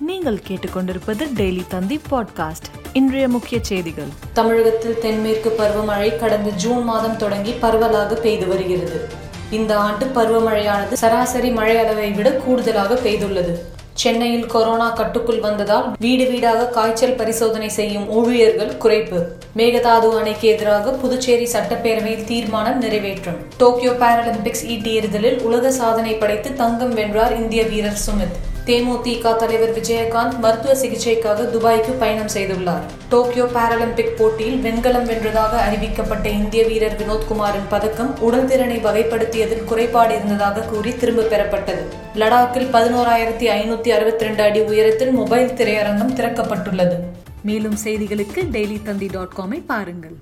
நீங்கள் கேட்டுக்கொண்டிருப்பது டெய்லி தந்தி பாட்காஸ்ட். இன்றைய முக்கிய செய்திகள். தமிழகத்தில் தென்மேற்கு பருவமழை கடந்த ஜூன் மாதம் தொடங்கி பரவலாக பெய்து வருகிறது. இந்த ஆண்டு பருவமழையானது சராசரி மழை அளவை விட கூடுதலாக பெய்துள்ளது. சென்னையில் கொரோனா கட்டுக்குள் வந்ததால் வீடு வீடாக காய்ச்சல் பரிசோதனை செய்யும் ஊழியர்கள் குறைப்பு. மேகதாது அணைக்கு எதிராக புதுச்சேரி சட்டப்பேரவையில் தீர்மானம் நிறைவேற்றம். டோக்கியோ பாராலிம்பிக்ஸ் ஈட்டியறிதலில் உலக சாதனை படைத்து தங்கம் வென்றார் இந்திய வீரர் சுமித். தேமுதிக தலைவர் விஜயகாந்த் மருத்துவ சிகிச்சைக்காக துபாய்க்கு பயணம் செய்துள்ளார். டோக்கியோ பாராலிம்பிக் போட்டியில் வெண்கலம் வென்றதாக அறிவிக்கப்பட்ட இந்திய வீரர் வினோத்குமாரின் பதக்கம் உடல் திறனை வகைப்படுத்தியதில் குறைபாடு இருந்ததாக கூறி திரும்ப பெறப்பட்டது. லடாக்கில் பதினோராயிரத்தி ஐநூத்தி அறுபத்தி ரெண்டு அடி உயரத்தில் மொபைல் திரையரங்கம் திறக்கப்பட்டுள்ளது. மேலும் செய்திகளுக்கு டெய்லி தந்தி டாட் காமை பாருங்கள்.